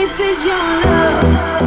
If is your love?